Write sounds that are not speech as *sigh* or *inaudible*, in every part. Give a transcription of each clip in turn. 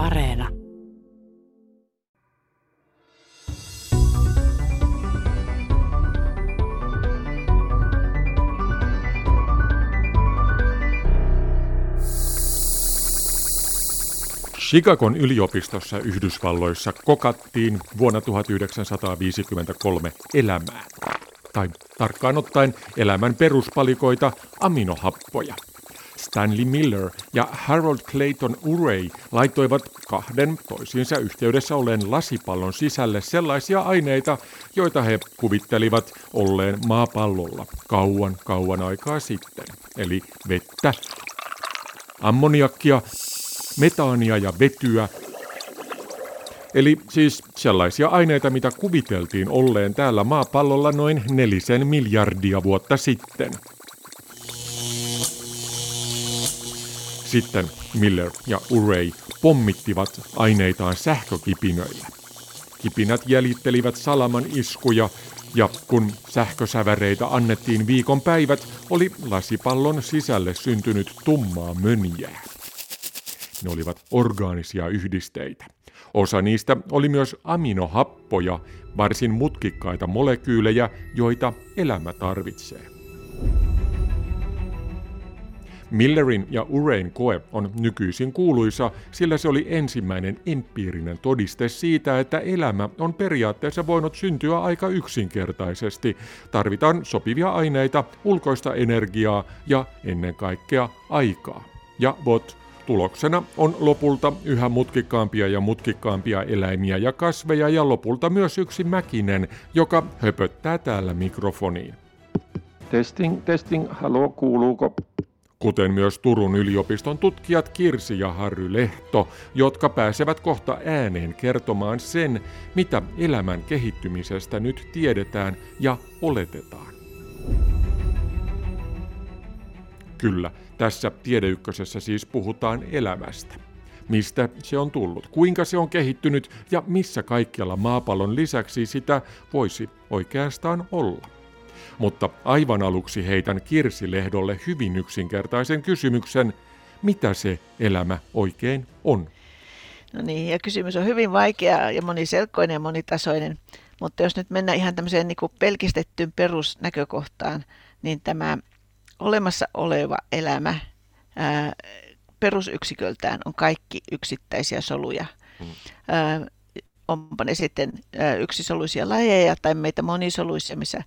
Areena. Chicagon yliopistossa Yhdysvalloissa kokattiin vuonna 1953 elämää, tai tarkkaan ottaen elämän peruspalikoita aminohappoja. Stanley Miller ja Harold Clayton Urey laittoivat kahden toisiinsa yhteydessä olleen lasipallon sisälle sellaisia aineita, joita he kuvittelivat olleen maapallolla kauan kauan aikaa sitten, eli vettä, ammoniakkia metaania ja vetyä, eli siis sellaisia aineita, mitä kuviteltiin olleen täällä maapallolla noin nelisen miljardia vuotta sitten. Sitten Miller ja Urey pommittivat aineitaan sähkökipinöillä. Kipinät jäljittelivät salaman iskuja, ja kun sähkösäväreitä annettiin viikon päivät, oli lasipallon sisälle syntynyt tummaa mönjää. Ne olivat orgaanisia yhdisteitä. Osa niistä oli myös aminohappoja, varsin mutkikkaita molekyylejä, joita elämä tarvitsee. Millerin ja Urein koe on nykyisin kuuluisa, sillä se oli ensimmäinen empiirinen todiste siitä, että elämä on periaatteessa voinut syntyä aika yksinkertaisesti. Tarvitaan sopivia aineita, ulkoista energiaa ja ennen kaikkea aikaa. Ja bot Tuloksena on lopulta yhä mutkikkaampia ja mutkikkaampia eläimiä ja kasveja ja lopulta myös yksi mäkinen, joka höpöttää täällä mikrofoniin. Testing, testing, haloo, kuuluuko? Kuten myös Turun yliopiston tutkijat Kirsi ja Harry Lehto, jotka pääsevät kohta ääneen kertomaan sen, mitä elämän kehittymisestä nyt tiedetään ja oletetaan. Kyllä, tässä Tiedeykkösessä siis puhutaan elämästä. Mistä se on tullut, kuinka se on kehittynyt ja missä kaikkialla maapallon lisäksi sitä voisi oikeastaan olla. Mutta aivan aluksi heitän Kirsi-lehdolle hyvin yksinkertaisen kysymyksen, mitä se elämä oikein on? No niin, ja kysymys on hyvin vaikea ja moniselkoinen ja monitasoinen. Mutta jos nyt mennään ihan tämmöiseen niin kuin pelkistettyyn perusnäkökohtaan, niin tämä olemassa oleva elämä ää, perusyksiköltään on kaikki yksittäisiä soluja. Mm. Ää, onpa ne sitten ää, yksisoluisia lajeja tai meitä monisoluisia, missä,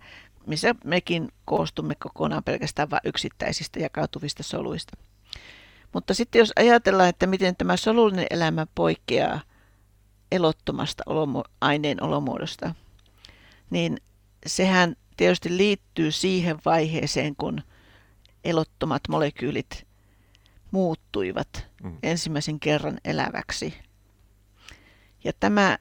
missä mekin koostumme kokonaan pelkästään vain yksittäisistä jakautuvista soluista. Mutta sitten jos ajatellaan, että miten tämä solullinen elämä poikkeaa elottomasta olomu- aineen olomuodosta, niin sehän tietysti liittyy siihen vaiheeseen, kun elottomat molekyylit muuttuivat mm. ensimmäisen kerran eläväksi. Ja tämä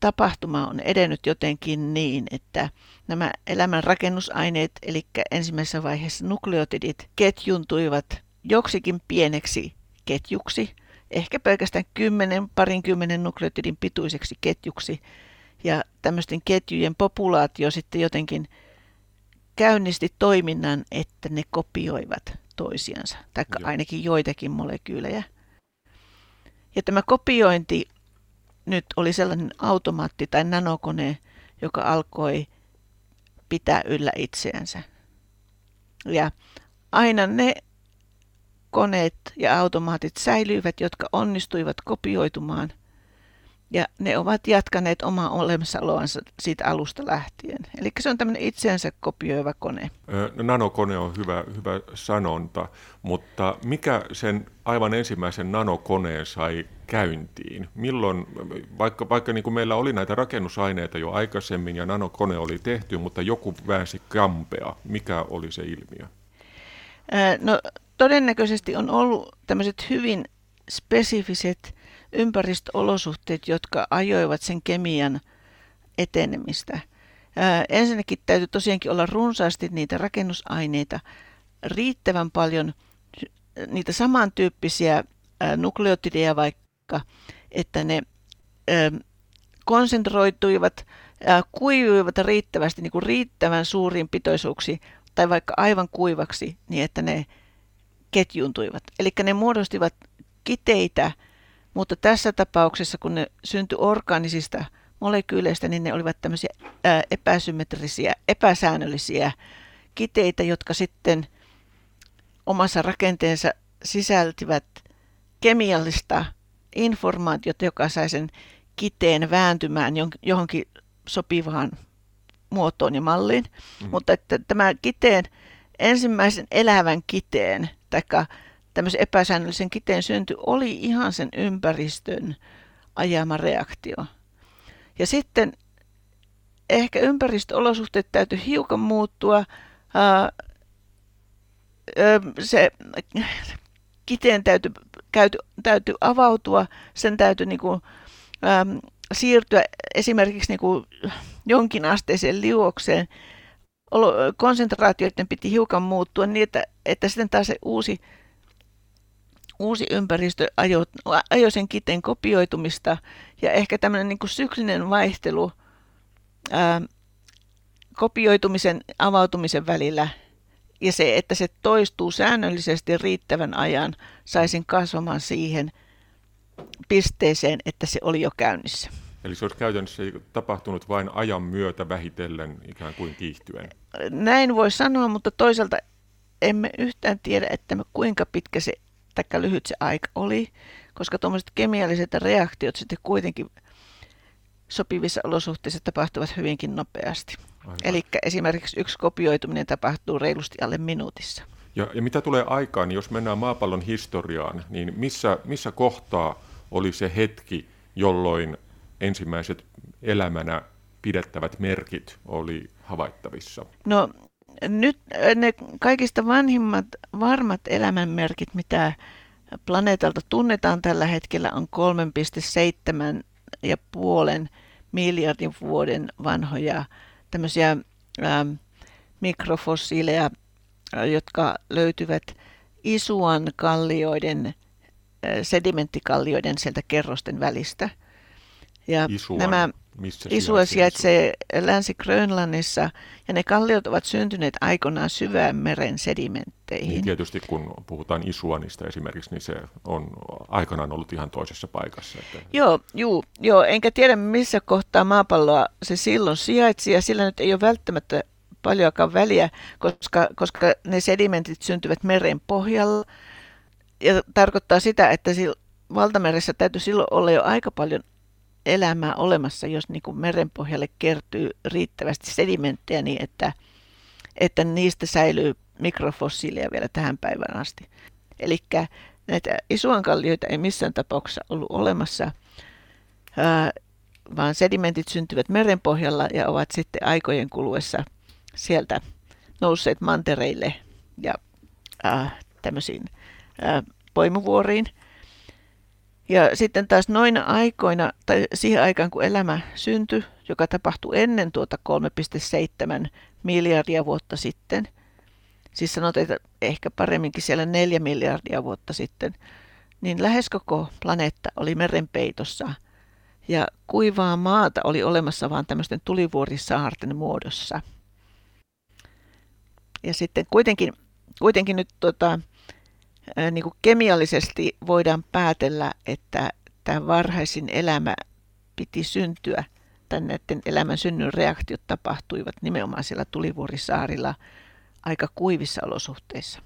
tapahtuma on edennyt jotenkin niin, että nämä elämän rakennusaineet, eli ensimmäisessä vaiheessa nukleotidit, ketjuntuivat joksikin pieneksi ketjuksi, ehkä pelkästään kymmenen, parinkymmenen nukleotidin pituiseksi ketjuksi. Ja tämmöisten ketjujen populaatio sitten jotenkin käynnisti toiminnan, että ne kopioivat toisiansa, tai ainakin joitakin molekyylejä. Ja tämä kopiointi nyt oli sellainen automaatti tai nanokone, joka alkoi pitää yllä itseänsä. Ja aina ne koneet ja automaatit säilyivät, jotka onnistuivat kopioitumaan ja ne ovat jatkaneet omaa olemassaoloansa siitä alusta lähtien. Eli se on tämmöinen itseänsä kopioiva kone. No, nanokone on hyvä, hyvä sanonta, mutta mikä sen aivan ensimmäisen nanokoneen sai käyntiin? Milloin, vaikka, vaikka niin kuin meillä oli näitä rakennusaineita jo aikaisemmin ja nanokone oli tehty, mutta joku väänsi kampea, mikä oli se ilmiö? No todennäköisesti on ollut tämmöiset hyvin spesifiset ympäristöolosuhteet, jotka ajoivat sen kemian etenemistä. Ää, ensinnäkin täytyy tosiaankin olla runsaasti niitä rakennusaineita, riittävän paljon niitä samantyyppisiä ää, nukleotideja vaikka, että ne ää, konsentroituivat, ää, kuivuivat riittävästi, niin kuin riittävän suuriin pitoisuuksiin tai vaikka aivan kuivaksi, niin että ne ketjuntuivat. Eli ne muodostivat kiteitä Mutta tässä tapauksessa, kun ne syntyi orgaanisista molekyyleistä, niin ne olivat tämmöisiä ää, epäsymmetrisiä, epäsäännöllisiä kiteitä, jotka sitten omassa rakenteensa sisältivät kemiallista informaatiota, joka sai sen kiteen vääntymään johonkin sopivaan muotoon ja malliin. Mm. Mutta että tämä kiteen, ensimmäisen elävän kiteen, tai tämmöisen epäsäännöllisen kiteen synty, oli ihan sen ympäristön ajama reaktio. Ja sitten ehkä ympäristöolosuhteet täytyy hiukan muuttua. Se kiteen täytyy, täytyy, täytyy avautua, sen täytyy niin kuin, äm, siirtyä esimerkiksi niin kuin jonkin asteiseen liuokseen. Konsentraatioiden piti hiukan muuttua niin, että, että sitten taas se uusi, uusi ympäristö ajoi, ajo sen kiteen kopioitumista ja ehkä tämmöinen niin kuin syklinen vaihtelu ää, kopioitumisen avautumisen välillä ja se, että se toistuu säännöllisesti riittävän ajan, saisin kasvamaan siihen pisteeseen, että se oli jo käynnissä. Eli se olisi käytännössä tapahtunut vain ajan myötä vähitellen ikään kuin kiihtyen. Näin voi sanoa, mutta toisaalta emme yhtään tiedä, että me kuinka pitkä se tai lyhyt se aika oli, koska tuommoiset kemialliset reaktiot sitten kuitenkin sopivissa olosuhteissa tapahtuvat hyvinkin nopeasti. Eli esimerkiksi yksi kopioituminen tapahtuu reilusti alle minuutissa. Ja, ja mitä tulee aikaan, niin jos mennään maapallon historiaan, niin missä, missä kohtaa oli se hetki, jolloin ensimmäiset elämänä pidettävät merkit oli havaittavissa? No nyt ne kaikista vanhimmat varmat elämänmerkit, mitä planeetalta tunnetaan tällä hetkellä, on 3,7 ja puolen miljardin vuoden vanhoja tämmöisiä ähm, mikrofossiileja, jotka löytyvät Isuan kallioiden, äh, sedimenttikallioiden sieltä kerrosten välistä. Ja Isuan, nämä missä Isua sijaitsee Länsi-Grönlannissa ja ne kalliot ovat syntyneet aikoinaan syvään meren sedimentteihin. Niin tietysti kun puhutaan Isuanista esimerkiksi, niin se on aikanaan ollut ihan toisessa paikassa. Että... Joo, juu, joo, enkä tiedä missä kohtaa maapalloa se silloin sijaitsi ja sillä nyt ei ole välttämättä paljonkaan väliä, koska, koska ne sedimentit syntyvät meren pohjalla. Ja tarkoittaa sitä, että valtameressä täytyy silloin olla jo aika paljon elämää olemassa, jos niin kuin merenpohjalle kertyy riittävästi sedimenttejä niin, että, että niistä säilyy mikrofossiileja vielä tähän päivään asti. Eli näitä isuankallioita ei missään tapauksessa ollut olemassa, vaan sedimentit syntyvät merenpohjalla ja ovat sitten aikojen kuluessa sieltä nousseet mantereille ja ää, tämmöisiin ää, poimuvuoriin – ja sitten taas noina aikoina, tai siihen aikaan kun elämä syntyi, joka tapahtui ennen tuota 3,7 miljardia vuotta sitten, siis sanotaan, että ehkä paremminkin siellä 4 miljardia vuotta sitten, niin lähes koko planeetta oli merenpeitossa ja kuivaa maata oli olemassa vain tämmöisten tulivuorisaarten muodossa. Ja sitten kuitenkin, kuitenkin nyt tuota, niin kuin kemiallisesti voidaan päätellä, että tämä varhaisin elämä piti syntyä, tai näiden elämän synnyn reaktiot tapahtuivat nimenomaan siellä tulivuorisaarilla aika kuivissa olosuhteissa.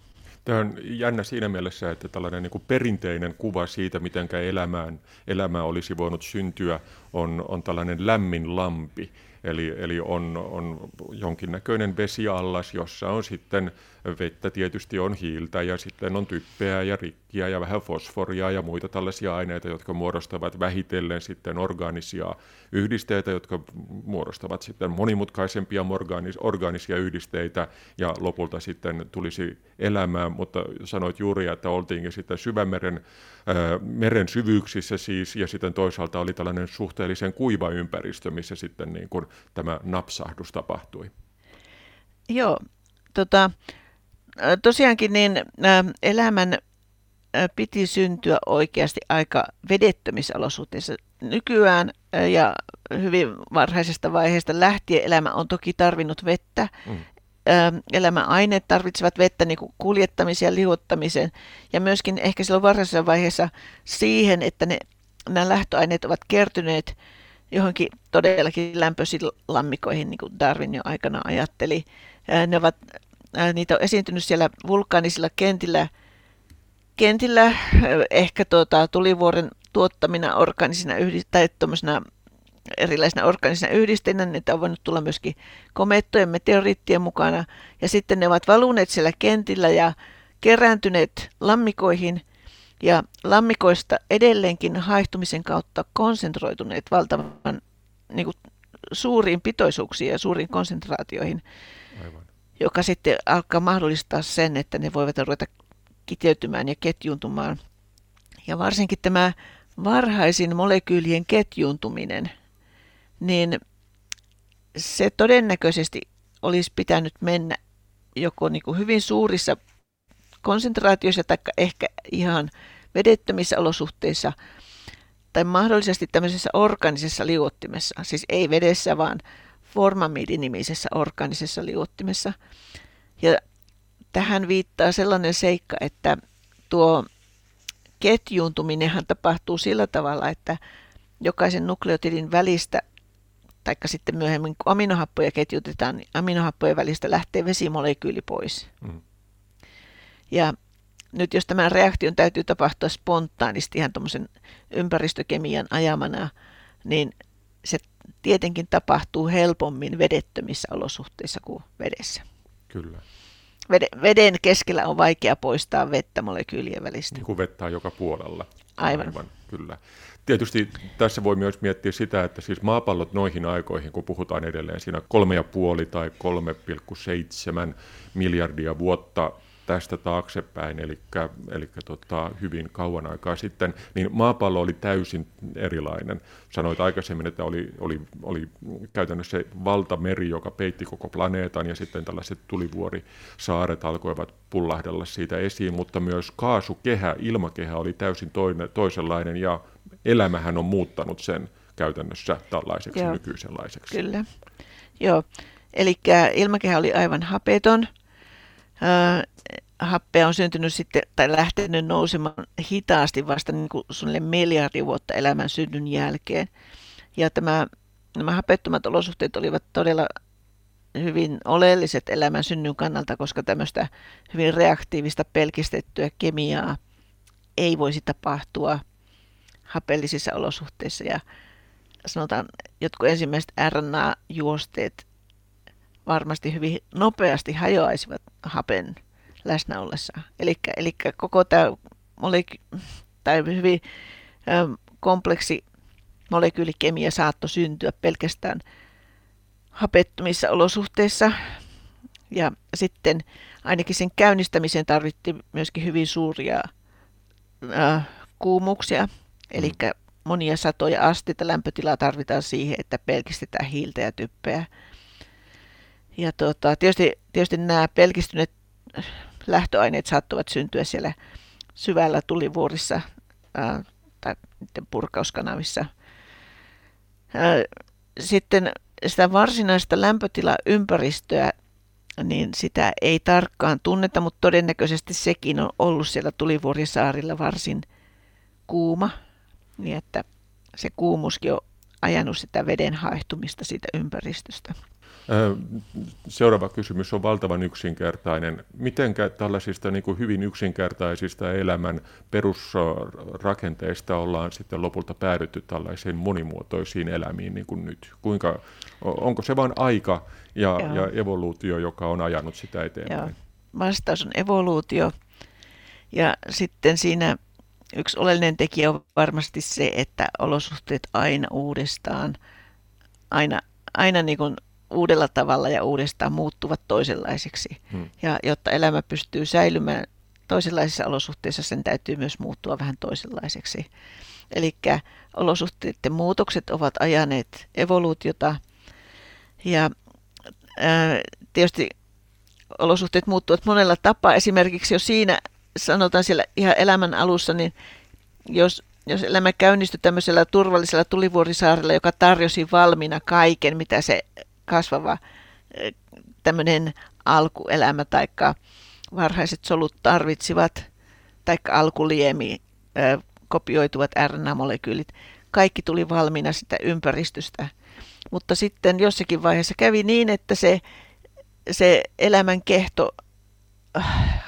Tämä on jännä siinä mielessä, että tällainen niin kuin perinteinen kuva siitä, miten elämään, elämä olisi voinut syntyä, on, on tällainen lämmin lampi. Eli, eli on, on jonkinnäköinen vesiallas, jossa on sitten vettä, tietysti on hiiltä ja sitten on typpeä ja rikkiä ja vähän fosforia ja muita tällaisia aineita, jotka muodostavat vähitellen sitten orgaanisia yhdisteitä, jotka muodostavat sitten monimutkaisempia orgaanis, orgaanisia yhdisteitä ja lopulta sitten tulisi elämää, mutta sanoit juuri, että oltiinkin sitten syvämeren äh, meren syvyyksissä siis ja sitten toisaalta oli tällainen suhteellisen kuiva ympäristö, missä sitten niin kuin tämä napsahdus tapahtui. Joo, tota, tosiaankin niin elämän piti syntyä oikeasti aika vedettömissä olosuhteissa. Nykyään ja hyvin varhaisesta vaiheesta lähtien elämä on toki tarvinnut vettä. Mm. Elämäaineet tarvitsevat vettä niin kuljettamisen ja liuottamisen ja myöskin ehkä silloin varhaisessa vaiheessa siihen, että ne nämä lähtöaineet ovat kertyneet johonkin todellakin lämpöisiin lammikoihin, niin kuin Darwin jo aikana ajatteli. Ne ovat, niitä on esiintynyt siellä vulkaanisilla kentillä, kentillä ehkä tuota, tulivuoren tuottamina organisina tai erilaisina organisina yhdisteinä. Niitä on voinut tulla myöskin komettojen meteoriittien mukana. Ja sitten ne ovat valuneet siellä kentillä ja kerääntyneet lammikoihin – ja lammikoista edelleenkin haihtumisen kautta konsentroituneet valtavan niin kuin, suuriin pitoisuuksiin ja suuriin konsentraatioihin. Joka sitten alkaa mahdollistaa sen, että ne voivat ruveta kiteytymään ja ketjuuntumaan. Ja varsinkin tämä varhaisin molekyylien ketjuuntuminen, niin se todennäköisesti olisi pitänyt mennä joko niin kuin hyvin suurissa konsentraatioissa tai ehkä ihan vedettömissä olosuhteissa tai mahdollisesti tämmöisessä organisessa liuottimessa, siis ei vedessä, vaan formamiidi-nimisessä organisessa liuottimessa. Ja tähän viittaa sellainen seikka, että tuo ketjuuntuminenhan tapahtuu sillä tavalla, että jokaisen nukleotidin välistä, taikka sitten myöhemmin kun aminohappoja ketjutetaan, niin aminohappojen välistä lähtee vesimolekyyli pois. Mm. Ja nyt jos tämän reaktion täytyy tapahtua spontaanisti ihan tuommoisen ympäristökemian ajamana, niin se tietenkin tapahtuu helpommin vedettömissä olosuhteissa kuin vedessä. Kyllä. Veden keskellä on vaikea poistaa vettä molekyylien välistä. Niin kuin vettä on joka puolella. Aivan. Aivan. Kyllä. Tietysti tässä voi myös miettiä sitä, että siis maapallot noihin aikoihin, kun puhutaan edelleen siinä 3,5 tai 3,7 miljardia vuotta tästä taaksepäin, eli, eli tota, hyvin kauan aikaa sitten, niin maapallo oli täysin erilainen. Sanoit aikaisemmin, että oli, oli, oli käytännössä valtameri, joka peitti koko planeetan, ja sitten tällaiset tulivuorisaaret alkoivat pullahdella siitä esiin, mutta myös kaasukehä, ilmakehä oli täysin toinen, toisenlainen, ja elämähän on muuttanut sen käytännössä tällaiseksi Joo. nykyisenlaiseksi. Kyllä. Joo, eli ilmakehä oli aivan hapeton, happea on syntynyt sitten tai lähtenyt nousemaan hitaasti vasta niin kuin miljardi vuotta elämän synnyn jälkeen. Ja tämä, nämä hapettomat olosuhteet olivat todella hyvin oleelliset elämän synnyn kannalta, koska tämmöistä hyvin reaktiivista pelkistettyä kemiaa ei voisi tapahtua hapellisissa olosuhteissa. Ja sanotaan, jotkut ensimmäiset RNA-juosteet varmasti hyvin nopeasti hajoaisivat hapen läsnä ollessa. Eli koko tämä molek- tai hyvin ö, kompleksi molekyylikemia saattoi syntyä pelkästään hapettomissa olosuhteissa. Ja sitten ainakin sen käynnistämiseen tarvittiin myöskin hyvin suuria ö, kuumuuksia. Eli mm. monia satoja asteita lämpötilaa tarvitaan siihen, että pelkistetään hiiltä ja typpeä. Ja tuota, tietysti, tietysti nämä pelkistyneet lähtöaineet saattavat syntyä siellä syvällä tulivuorissa ää, tai purkauskanavissa. Ää, sitten sitä varsinaista lämpötilaympäristöä, niin sitä ei tarkkaan tunneta, mutta todennäköisesti sekin on ollut siellä tulivuorisaarilla varsin kuuma, niin että se kuumuuskin on ajanut sitä veden haihtumista siitä ympäristöstä. Seuraava kysymys on valtavan yksinkertainen. Miten tällaisista niin kuin hyvin yksinkertaisista elämän perusrakenteista ollaan sitten lopulta päädytty tällaisiin monimuotoisiin elämiin niin kuin nyt? Kuinka, onko se vain aika ja, ja evoluutio, joka on ajanut sitä eteenpäin? Joo. Vastaus on evoluutio. Ja sitten siinä yksi oleellinen tekijä on varmasti se, että olosuhteet aina uudestaan, aina, aina niin kuin uudella tavalla ja uudestaan muuttuvat toisenlaisiksi. Hmm. Ja jotta elämä pystyy säilymään toisenlaisissa olosuhteissa, sen täytyy myös muuttua vähän toisenlaiseksi. Eli olosuhteiden muutokset ovat ajaneet evoluutiota ja ää, tietysti olosuhteet muuttuvat monella tapaa. Esimerkiksi jos siinä sanotaan siellä ihan elämän alussa, niin jos, jos elämä käynnistyi tämmöisellä turvallisella tulivuorisaarella, joka tarjosi valmiina kaiken, mitä se kasvava tämmöinen alkuelämä tai varhaiset solut tarvitsivat, tai alkuliemi kopioituvat RNA-molekyylit. Kaikki tuli valmiina sitä ympäristöstä. Mutta sitten jossakin vaiheessa kävi niin, että se, se elämän kehto äh,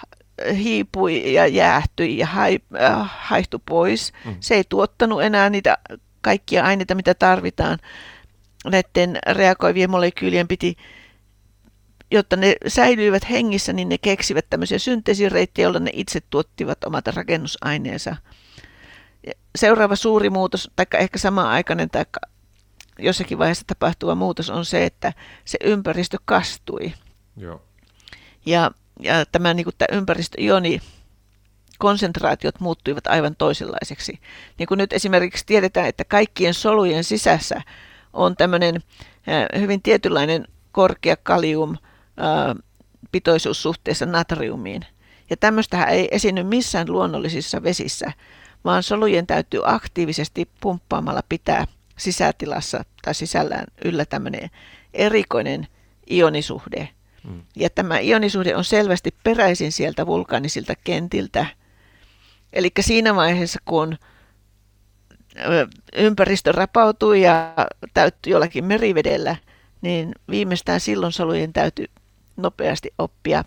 hiipui ja jäähtyi ja äh, haihtui pois. Mm. Se ei tuottanut enää niitä kaikkia aineita, mitä tarvitaan. Näiden reagoivien molekyylien piti jotta ne säilyivät hengissä, niin ne keksivät tämmöisiä synteesireittejä, joilla ne itse tuottivat omat rakennusaineensa. Seuraava suuri muutos, tai ehkä sama aikainen tai jossakin vaiheessa tapahtuva muutos on se, että se ympäristö kastui. Joo. Ja, ja tämä, niin kuin tämä ympäristöioni konsentraatiot muuttuivat aivan toisenlaiseksi. Niin kuin nyt esimerkiksi tiedetään, että kaikkien solujen sisässä on tämmöinen hyvin tietynlainen korkea kalium pitoisuus suhteessa natriumiin. Ja tämmöistä ei esiinny missään luonnollisissa vesissä, vaan solujen täytyy aktiivisesti pumppaamalla pitää sisätilassa tai sisällään yllä tämmöinen erikoinen ionisuhde. Mm. Ja tämä ionisuhde on selvästi peräisin sieltä vulkaanisilta kentiltä. Eli siinä vaiheessa, kun ympäristö rapautui ja täyttyi jollakin merivedellä, niin viimeistään silloin solujen täytyy nopeasti oppia,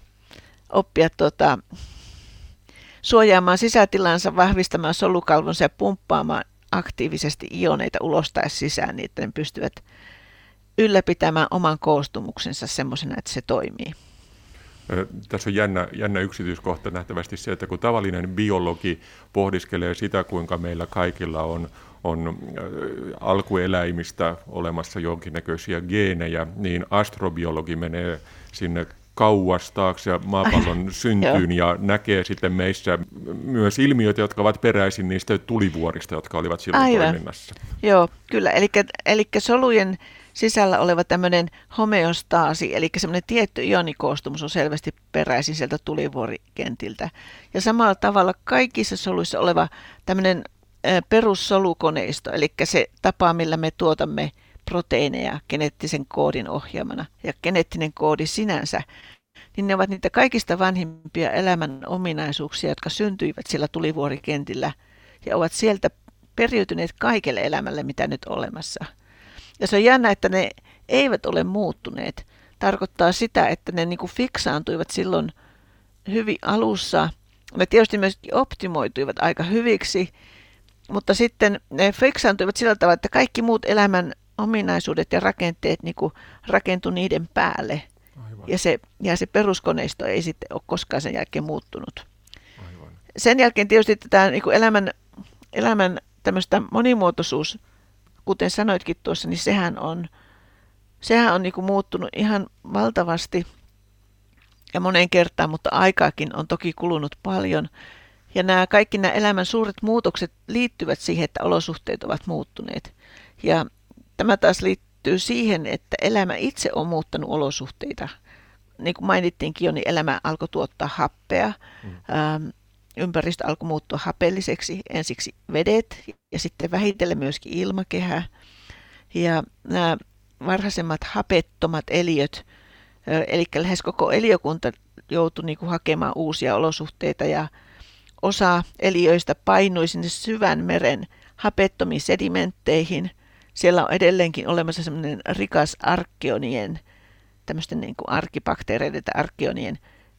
oppia tuota, suojaamaan sisätilansa, vahvistamaan solukalvonsa ja pumppaamaan aktiivisesti ioneita ulos tai sisään, niin että ne pystyvät ylläpitämään oman koostumuksensa semmoisena, että se toimii. Tässä on jännä, jännä yksityiskohta nähtävästi se, että kun tavallinen biologi pohdiskelee sitä, kuinka meillä kaikilla on, on alkueläimistä olemassa jonkinnäköisiä geenejä, niin astrobiologi menee sinne kauas taakse maapallon *laughs* syntyyn ja näkee sitten meissä myös ilmiöitä, jotka ovat peräisin niistä tulivuorista, jotka olivat silloin Aivan. toiminnassa. Joo, kyllä. Eli, eli solujen sisällä oleva tämmöinen homeostaasi, eli semmoinen tietty ionikoostumus on selvästi peräisin sieltä tulivuorikentiltä. Ja samalla tavalla kaikissa soluissa oleva tämmöinen perussolukoneisto, eli se tapa, millä me tuotamme proteiineja geneettisen koodin ohjaamana. Ja geneettinen koodi sinänsä, niin ne ovat niitä kaikista vanhimpia elämän ominaisuuksia, jotka syntyivät sillä tulivuorikentillä ja ovat sieltä periytyneet kaikelle elämälle, mitä nyt olemassa. Ja se on jännä, että ne eivät ole muuttuneet. Tarkoittaa sitä, että ne niin kuin fiksaantuivat silloin hyvin alussa. Ne tietysti myös optimoituivat aika hyviksi, mutta sitten ne fiksaantuivat sillä tavalla, että kaikki muut elämän ominaisuudet ja rakenteet niin kuin rakentui niiden päälle. Ja se, ja se peruskoneisto ei sitten ole koskaan sen jälkeen muuttunut. Aivan. Sen jälkeen tietysti tämä niin kuin elämän, elämän tämmöistä monimuotoisuus, kuten sanoitkin tuossa, niin sehän on, sehän on niin kuin muuttunut ihan valtavasti ja moneen kertaan, mutta aikaakin on toki kulunut paljon. Ja nämä kaikki nämä elämän suuret muutokset liittyvät siihen, että olosuhteet ovat muuttuneet. Ja Tämä taas liittyy siihen, että elämä itse on muuttanut olosuhteita. Niin kuin mainittiinkin jo, niin elämä alkoi tuottaa happea. Mm. Ähm, ympäristö alkoi muuttua hapelliseksi. Ensiksi vedet ja sitten vähitellen myöskin ilmakehä. Ja nämä varhaisemmat hapettomat eliöt, eli lähes koko eliökunta joutui niin kuin hakemaan uusia olosuhteita ja osa eliöistä painui sinne syvän meren hapettomiin sedimentteihin siellä on edelleenkin olemassa semmoinen rikas arkionien, tämmöisten niin kuin arkibakteereiden tai arkionien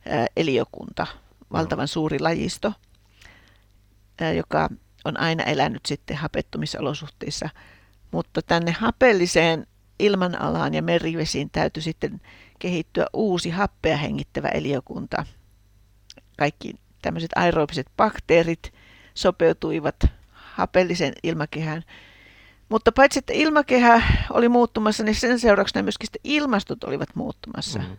ää, eliökunta, valtavan suuri lajisto, joka on aina elänyt sitten hapettumisolosuhteissa. Mutta tänne hapelliseen ilmanalaan ja merivesiin täytyy sitten kehittyä uusi happea hengittävä eliökunta. Kaikki tämmöiset aerobiset bakteerit sopeutuivat hapellisen ilmakehään mutta paitsi, että ilmakehä oli muuttumassa, niin sen seurauksena myöskin ilmastot olivat muuttumassa. Mm-hmm.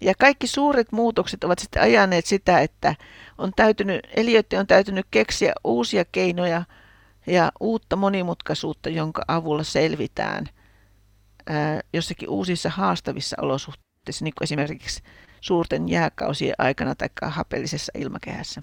Ja kaikki suuret muutokset ovat sitten ajaneet sitä, että on täytynyt, eliöiden on täytynyt keksiä uusia keinoja ja uutta monimutkaisuutta, jonka avulla selvitään ää, jossakin uusissa haastavissa olosuhteissa, niin kuin esimerkiksi suurten jääkausien aikana tai hapellisessa ilmakehässä.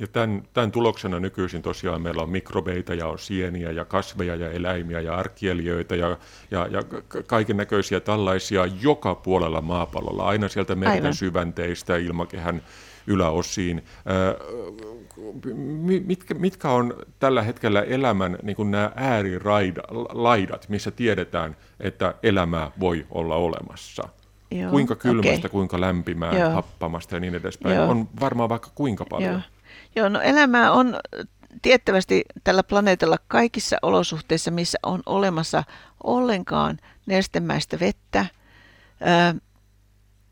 Ja tämän, tämän tuloksena nykyisin tosiaan meillä on mikrobeita ja on sieniä ja kasveja ja eläimiä ja arkieliöitä ja, ja, ja kaiken näköisiä tällaisia joka puolella maapallolla, aina sieltä merten syvänteistä ilmakehän yläosiin. Mitkä, mitkä on tällä hetkellä elämän niin kuin nämä äärilaidat, missä tiedetään, että elämää voi olla olemassa? Joo, kuinka kylmästä, okay. kuinka lämpimää, Joo. happamasta ja niin edespäin. Joo. On varmaan vaikka kuinka paljon. Joo. Joo, no elämää on tiettävästi tällä planeetalla kaikissa olosuhteissa, missä on olemassa ollenkaan nestemäistä vettä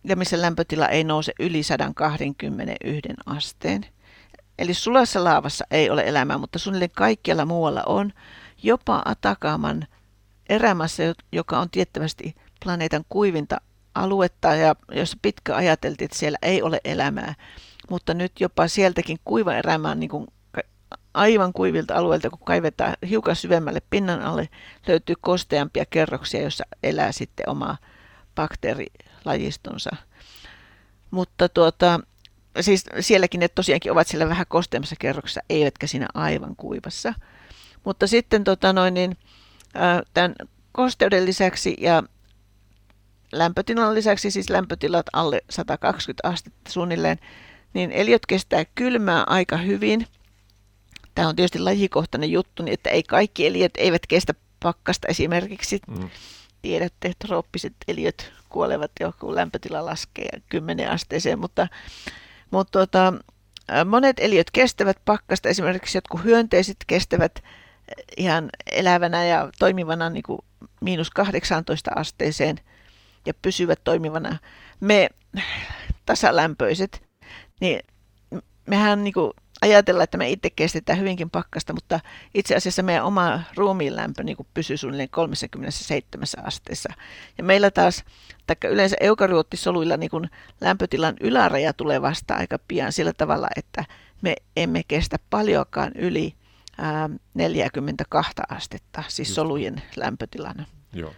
ja missä lämpötila ei nouse yli 121 asteen. Eli sulassa laavassa ei ole elämää, mutta suunnilleen kaikkialla muualla on. Jopa Atakaaman erämässä, joka on tiettävästi planeetan kuivinta aluetta ja jos pitkä ajateltiin, että siellä ei ole elämää, mutta nyt jopa sieltäkin kuiva erämä niin kuin aivan kuivilta alueilta, kun kaivetaan hiukan syvemmälle pinnan alle, löytyy kosteampia kerroksia, joissa elää sitten oma bakteerilajistonsa. Mutta tuota, siis sielläkin ne tosiaankin ovat siellä vähän kosteammassa kerroksessa, eivätkä siinä aivan kuivassa. Mutta sitten tota noin, niin, tämän kosteuden lisäksi ja lämpötilan lisäksi, siis lämpötilat alle 120 astetta suunnilleen, niin eliöt kestää kylmää aika hyvin. Tämä on tietysti lajikohtainen juttu, niin että ei kaikki eliöt eivät kestä pakkasta esimerkiksi. Mm. Tiedätte, että trooppiset eliöt kuolevat jo, kun lämpötila laskee 10 asteeseen, mutta, mutta tuota, monet eliöt kestävät pakkasta. Esimerkiksi jotkut hyönteiset kestävät ihan elävänä ja toimivana niin kuin miinus 18 asteeseen ja pysyvät toimivana. Me tasalämpöiset niin mehän niin kuin ajatellaan, että me itse kestetään hyvinkin pakkasta, mutta itse asiassa meidän oma ruumiin lämpö niin kuin pysyy suunnilleen 37 asteessa. Ja meillä taas, tai yleensä eukaryottisoluilla niin kuin lämpötilan yläraja tulee vasta aika pian sillä tavalla, että me emme kestä paljonkaan yli ää, 42 astetta, siis Just. solujen lämpötilana. Joo.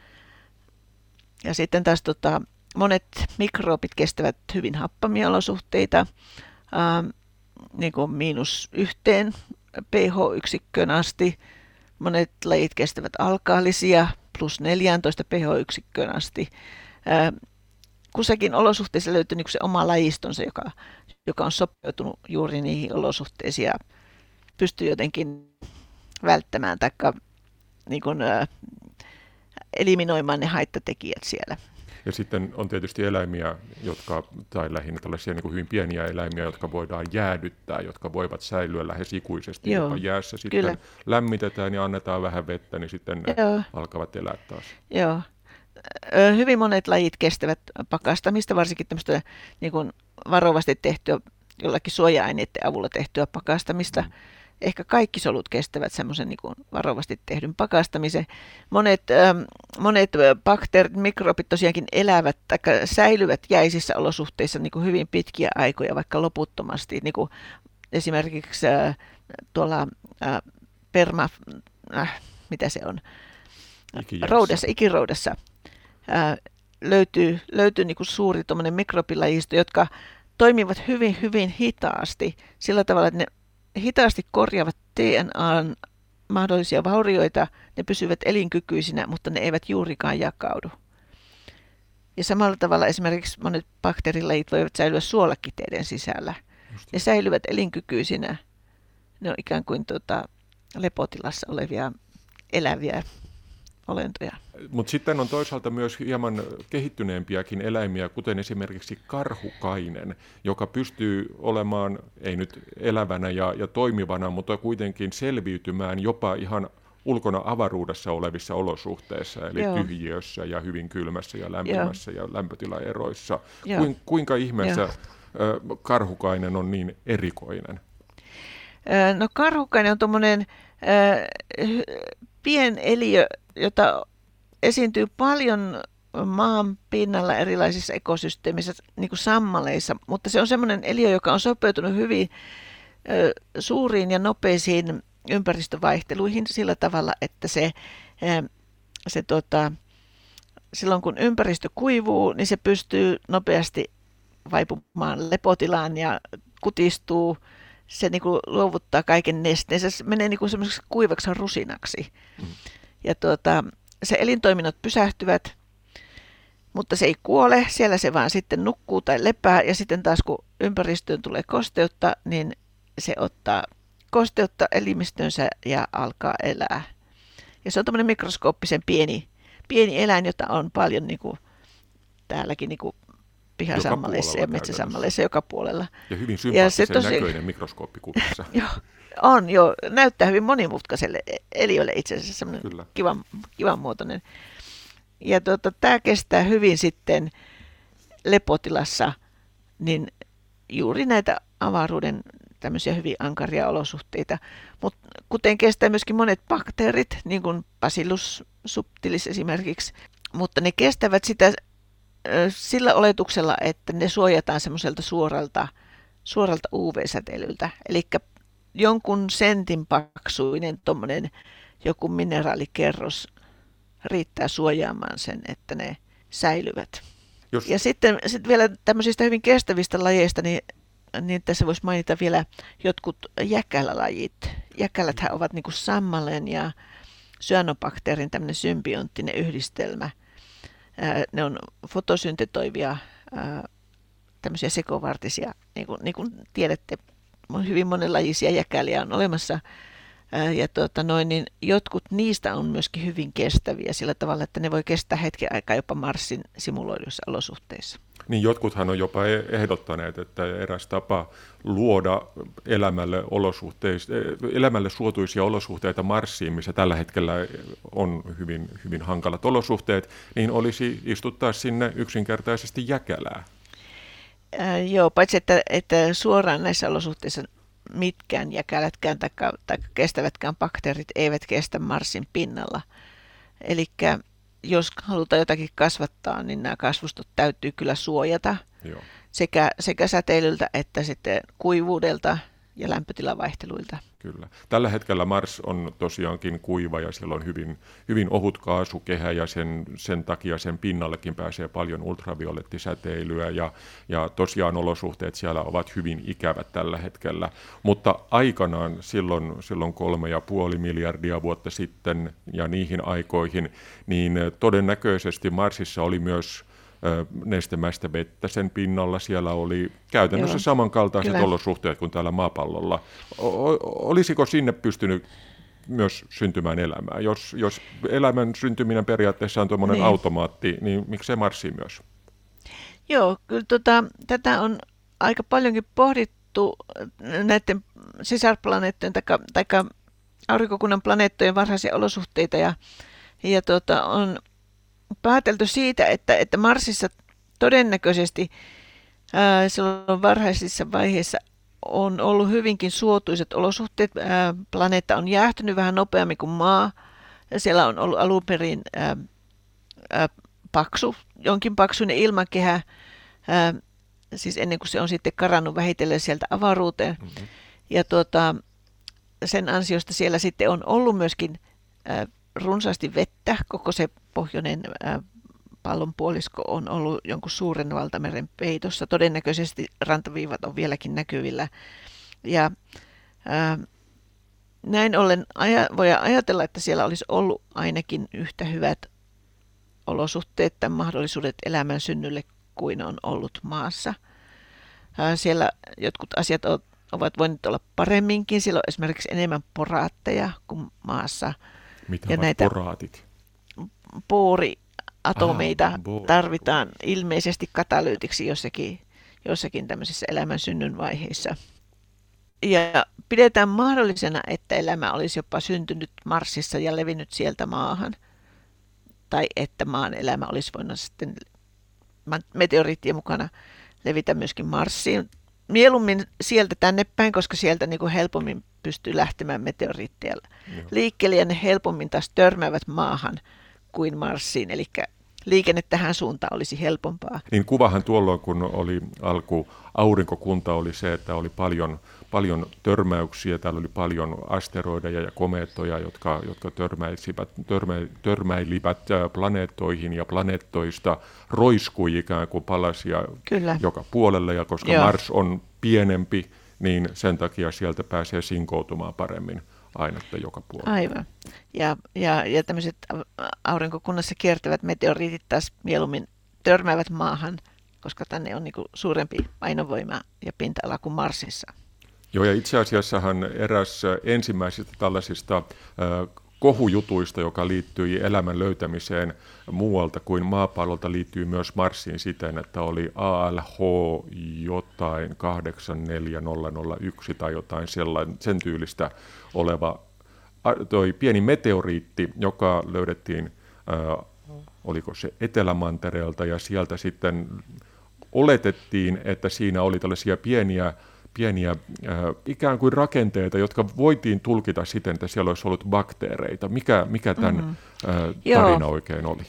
Ja sitten taas tota, monet mikrobit kestävät hyvin happamia olosuhteita, ähm, niin kuin miinus yhteen pH-yksikköön asti. Monet lajit kestävät alkaalisia plus 14 pH-yksikköön asti. Ähm, kussakin olosuhteessa löytyy niin se oma lajistonsa, joka, joka on sopeutunut juuri niihin olosuhteisiin ja pystyy jotenkin välttämään tai niin äh, eliminoimaan ne haittatekijät siellä. Ja sitten on tietysti eläimiä, jotka, tai lähinnä tällaisia niin kuin hyvin pieniä eläimiä, jotka voidaan jäädyttää, jotka voivat säilyä lähes ikuisesti Joo, jopa jäässä. Sitten kyllä. lämmitetään ja annetaan vähän vettä, niin sitten ne Joo. alkavat elää taas. Joo. Hyvin monet lajit kestävät pakastamista, varsinkin tämmöistä niin kuin varovasti tehtyä, jollakin suoja-aineiden avulla tehtyä pakastamista. Mm ehkä kaikki solut kestävät semmoisen niin varovasti tehdyn pakastamisen. Monet, ähm, monet bakteerit, mikrobit tosiaankin elävät tai säilyvät jäisissä olosuhteissa niin kuin hyvin pitkiä aikoja, vaikka loputtomasti. Niin kuin esimerkiksi äh, tuolla äh, perma, äh, mitä se on, roudessa, ikiroudessa äh, löytyy, löytyy niin kuin suuri mikrobilajisto, jotka toimivat hyvin, hyvin hitaasti sillä tavalla, että ne hitaasti korjaavat DNAn mahdollisia vaurioita, ne pysyvät elinkykyisinä, mutta ne eivät juurikaan jakaudu. Ja samalla tavalla esimerkiksi monet bakteerilajit voivat säilyä suolakiteiden sisällä. Ne säilyvät elinkykyisinä. Ne on ikään kuin tuota, lepotilassa olevia eläviä olentoja. Mutta sitten on toisaalta myös hieman kehittyneempiäkin eläimiä, kuten esimerkiksi karhukainen, joka pystyy olemaan, ei nyt elävänä ja, ja toimivana, mutta kuitenkin selviytymään jopa ihan ulkona avaruudessa olevissa olosuhteissa, eli Joo. tyhjiössä ja hyvin kylmässä ja lämpimässä Joo. ja lämpötilaeroissa. Kuin, kuinka ihmeessä Joo. karhukainen on niin erikoinen? No karhukainen on tuommoinen pieneliö, jota esiintyy paljon maan pinnalla erilaisissa ekosysteemissä, niin kuin sammaleissa, mutta se on semmoinen eliö, joka on sopeutunut hyvin ö, suuriin ja nopeisiin ympäristövaihteluihin sillä tavalla, että se, ö, se tota, silloin kun ympäristö kuivuu, niin se pystyy nopeasti vaipumaan lepotilaan ja kutistuu se niin kuin luovuttaa kaiken nesteen. Se menee niin kuin semmoiseksi kuivaksi rusinaksi. Mm. Ja tuota, se elintoiminnot pysähtyvät, mutta se ei kuole. Siellä se vaan sitten nukkuu tai lepää. Ja sitten taas kun ympäristöön tulee kosteutta, niin se ottaa kosteutta elimistönsä ja alkaa elää. Ja se on tämmöinen mikroskooppisen pieni, pieni eläin, jota on paljon niin kuin, täälläkin niin kuin pihasammaleissa ja metsäsammaleissa joka puolella. Ja hyvin sympaattisen ja tosi... näköinen mikroskooppikuvassa. *laughs* joo, on jo. Näyttää hyvin monimutkaiselle eliölle itse asiassa semmoinen kivan, kivan muotoinen. Ja tuota, tämä kestää hyvin sitten lepotilassa, niin juuri näitä avaruuden tämmöisiä hyvin ankaria olosuhteita. Mutta kuten kestää myöskin monet bakteerit, niin kuin Bacillus subtilis esimerkiksi, mutta ne kestävät sitä sillä oletuksella, että ne suojataan semmoiselta suoralta, suoralta UV-säteilyltä. Eli jonkun sentin paksuinen tuommoinen joku mineraalikerros riittää suojaamaan sen, että ne säilyvät. Jos... Ja sitten, sitten vielä tämmöisistä hyvin kestävistä lajeista, niin, niin tässä voisi mainita vielä jotkut jäkälälajit. Jäkäläthän ovat niin sammalen ja syönobakteerin tämmöinen symbionttinen yhdistelmä. Ne on fotosyntetoivia tämmöisiä sekovartisia, niin kuin, niin kuin tiedätte, hyvin monenlajisia jäkäliä on olemassa. Ja tuota, noin, niin jotkut niistä on myöskin hyvin kestäviä sillä tavalla, että ne voi kestää hetken aikaa jopa Marsin simuloiduissa olosuhteissa. Niin jotkuthan on jopa e- ehdottaneet, että eräs tapa luoda elämälle, elämälle suotuisia olosuhteita Marsiin, missä tällä hetkellä on hyvin, hyvin hankalat olosuhteet, niin olisi istuttaa sinne yksinkertaisesti jäkälää. Ää, joo, paitsi että, että suoraan näissä olosuhteissa mitkään jäkälätkään tai, tai kestävätkään bakteerit eivät kestä Marsin pinnalla. Eli jos halutaan jotakin kasvattaa, niin nämä kasvustot täytyy kyllä suojata Joo. Sekä, sekä säteilyltä että sitten kuivuudelta ja lämpötilavaihteluilta. Kyllä. Tällä hetkellä Mars on tosiaankin kuiva ja siellä on hyvin, hyvin ohut kaasukehä ja sen, sen takia sen pinnallekin pääsee paljon ultraviolettisäteilyä ja, ja tosiaan olosuhteet siellä ovat hyvin ikävät tällä hetkellä. Mutta aikanaan silloin, silloin kolme ja puoli miljardia vuotta sitten ja niihin aikoihin, niin todennäköisesti Marsissa oli myös nestemäistä vettä sen pinnalla. Siellä oli käytännössä Joo. samankaltaiset Kyllä. olosuhteet kuin täällä maapallolla. O- olisiko sinne pystynyt myös syntymään elämää? Jos, jos elämän syntyminen periaatteessa on tuommoinen niin. automaatti, niin miksei Marsi myös? Joo, kyllä tota, tätä on aika paljonkin pohdittu näiden sisarplaneettojen tai aurinkokunnan planeettojen varhaisia olosuhteita ja, ja tota, on päätelty siitä, että, että Marsissa todennäköisesti ää, silloin varhaisissa vaiheissa on ollut hyvinkin suotuiset olosuhteet. Ää, planeetta on jäähtynyt vähän nopeammin kuin maa. Siellä on ollut alun perin ää, ää, paksu, jonkin paksuinen ilmakehä, ää, siis ennen kuin se on sitten karannut vähitellen sieltä avaruuteen. Mm-hmm. Ja tuota, sen ansiosta siellä sitten on ollut myöskin ää, runsaasti vettä, koko se pohjoinen pallonpuolisko on ollut jonkun suuren valtameren peitossa. Todennäköisesti rantaviivat on vieläkin näkyvillä. Ja ää, näin ollen aja, voi ajatella, että siellä olisi ollut ainakin yhtä hyvät olosuhteet tai mahdollisuudet elämän synnylle kuin on ollut maassa. Ää, siellä jotkut asiat ovat voineet olla paremminkin. Siellä on esimerkiksi enemmän poraatteja kuin maassa. Mitä ja näitä poraatit? Booriatomeita ah, boori. tarvitaan ilmeisesti katalyytiksi jossakin, jossakin tämmöisissä elämän synnyn vaiheissa. Ja pidetään mahdollisena, että elämä olisi jopa syntynyt Marsissa ja levinnyt sieltä maahan. Tai että maan elämä olisi voinut sitten meteoriittien mukana levitä myöskin Marsiin. Mieluummin sieltä tänne päin, koska sieltä niin kuin helpommin pystyy lähtemään meteoriitteja liikkeelle ja ne helpommin taas törmäävät maahan kuin Marsiin. Eli liikenne tähän suuntaan olisi helpompaa. Niin kuvahan tuolloin, kun oli alku aurinkokunta, oli se, että oli paljon, paljon törmäyksiä. Täällä oli paljon asteroideja ja komeettoja, jotka, jotka törmäisivät, törmä, törmäilivät planeettoihin ja planeettoista roiskui ikään kuin palasia Kyllä. joka puolelle. Ja koska Joo. Mars on pienempi niin sen takia sieltä pääsee sinkoutumaan paremmin ainetta joka puolella. Aivan. Ja, ja, ja tämmöiset aurinkokunnassa kiertävät meteoriitit taas mieluummin törmäävät maahan, koska tänne on niin suurempi painovoima ja pinta-ala kuin Marsissa. Joo, ja itse asiassahan eräs ensimmäisistä tällaisista kohujutuista, joka liittyi elämän löytämiseen muualta kuin maapallolta, liittyy myös Marsiin siten, että oli ALH jotain 84001 tai jotain sellainen, sen tyylistä oleva toi pieni meteoriitti, joka löydettiin, äh, oliko se Etelämantereelta, ja sieltä sitten oletettiin, että siinä oli tällaisia pieniä pieniä äh, ikään kuin rakenteita, jotka voitiin tulkita siten, että siellä olisi ollut bakteereita. Mikä, mikä tämän mm-hmm. äh, tarina Joo. oikein oli?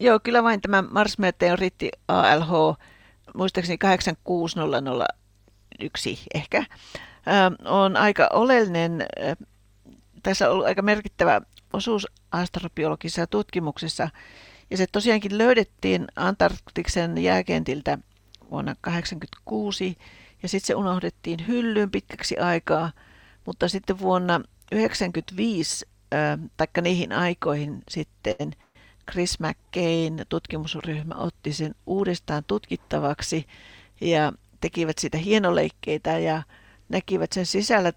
Joo, kyllä vain tämä Mars-meteoriitti ALH, muistaakseni 86001 ehkä, äh, on aika oleellinen, äh, tässä on ollut aika merkittävä osuus astrobiologisessa tutkimuksessa, ja se tosiaankin löydettiin Antarktiksen jääkentiltä vuonna 1986, ja sitten se unohdettiin hyllyyn pitkäksi aikaa, mutta sitten vuonna 1995, äh, taikka niihin aikoihin sitten Chris McCain tutkimusryhmä otti sen uudestaan tutkittavaksi ja tekivät sitä hienoleikkeitä ja näkivät sen sisällä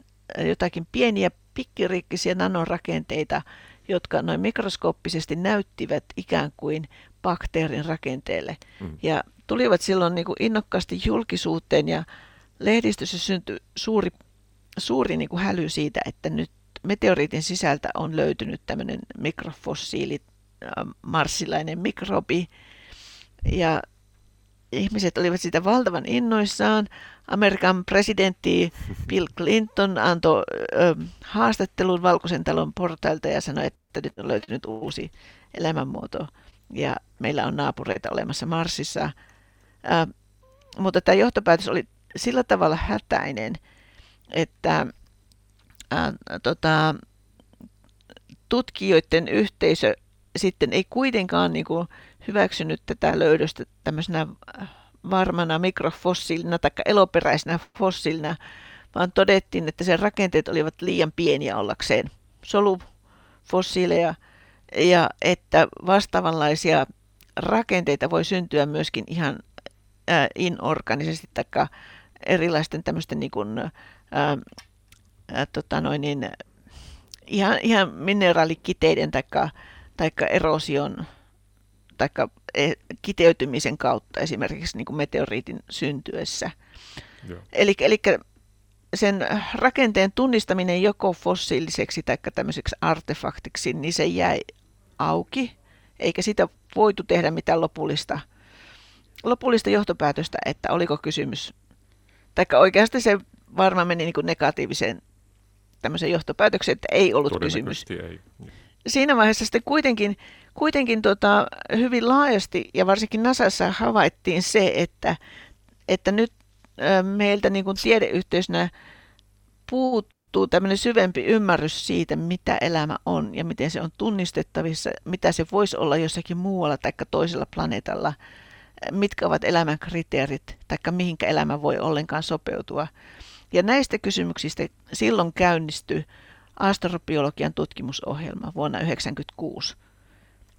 jotakin pieniä pikkiriikkisiä nanorakenteita, jotka noin mikroskooppisesti näyttivät ikään kuin bakteerin rakenteelle. Mm. Ja tulivat silloin niin kuin innokkaasti julkisuuteen ja lehdistössä syntyi suuri, suuri niin kuin häly siitä, että nyt meteoriitin sisältä on löytynyt tämmöinen mikrofossiili, äh, marssilainen mikrobi. Ja ihmiset olivat sitä valtavan innoissaan. Amerikan presidentti Bill Clinton antoi ö, haastattelun Valkoisen talon portailta ja sanoi, että nyt on löytynyt uusi elämänmuoto ja meillä on naapureita olemassa Marsissa. Ö, mutta tämä johtopäätös oli sillä tavalla hätäinen, että ää, tota, tutkijoiden yhteisö sitten ei kuitenkaan niin kuin, hyväksynyt tätä löydöstä tämmöisenä varmana mikrofossiilina tai eloperäisenä fossiilina, vaan todettiin, että sen rakenteet olivat liian pieniä ollakseen solufossiileja ja että vastaavanlaisia rakenteita voi syntyä myöskin ihan inorganisesti tai erilaisten tämmöisten niin kuin, ää, ää, tota noin niin, ihan, ihan mineraalikiteiden tai erosion tai e, kiteytymisen kautta esimerkiksi niin kuin meteoriitin syntyessä. Eli, eli sen rakenteen tunnistaminen joko fossiiliseksi tai tämmöiseksi artefaktiksi, niin se jäi auki, eikä sitä voitu tehdä mitään lopullista, lopullista johtopäätöstä, että oliko kysymys tai oikeasti se varmaan meni niin kuin negatiiviseen tämmöiseen johtopäätökseen, että ei ollut kysymys. Ei. Siinä vaiheessa sitten kuitenkin, kuitenkin tota, hyvin laajasti ja varsinkin NASAssa havaittiin se, että, että nyt meiltä niin kuin tiedeyhteisönä puuttuu tämmöinen syvempi ymmärrys siitä, mitä elämä on ja miten se on tunnistettavissa, mitä se voisi olla jossakin muualla tai toisella planeetalla – mitkä ovat elämän kriteerit, tai mihinkä elämä voi ollenkaan sopeutua. Ja näistä kysymyksistä silloin käynnistyi astrobiologian tutkimusohjelma vuonna 1996.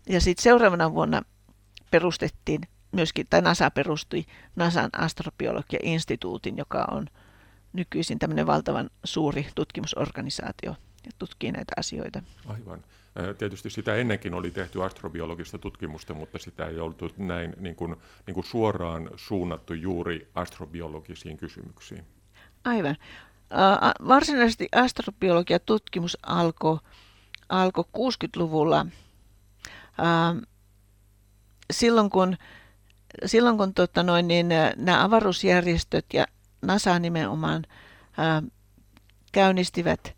Ja sitten seuraavana vuonna perustettiin myöskin, tai NASA perustui NASAn astrobiologia-instituutin, joka on nykyisin tämmöinen valtavan suuri tutkimusorganisaatio ja tutkii näitä asioita. Aivan. Tietysti sitä ennenkin oli tehty astrobiologista tutkimusta, mutta sitä ei ollut näin niin kuin, niin kuin suoraan suunnattu juuri astrobiologisiin kysymyksiin. Aivan. Varsinaisesti astrobiologia tutkimus alkoi alko 60-luvulla silloin, kun, silloin, kun tota noin, niin, nämä avaruusjärjestöt ja NASA nimenomaan käynnistivät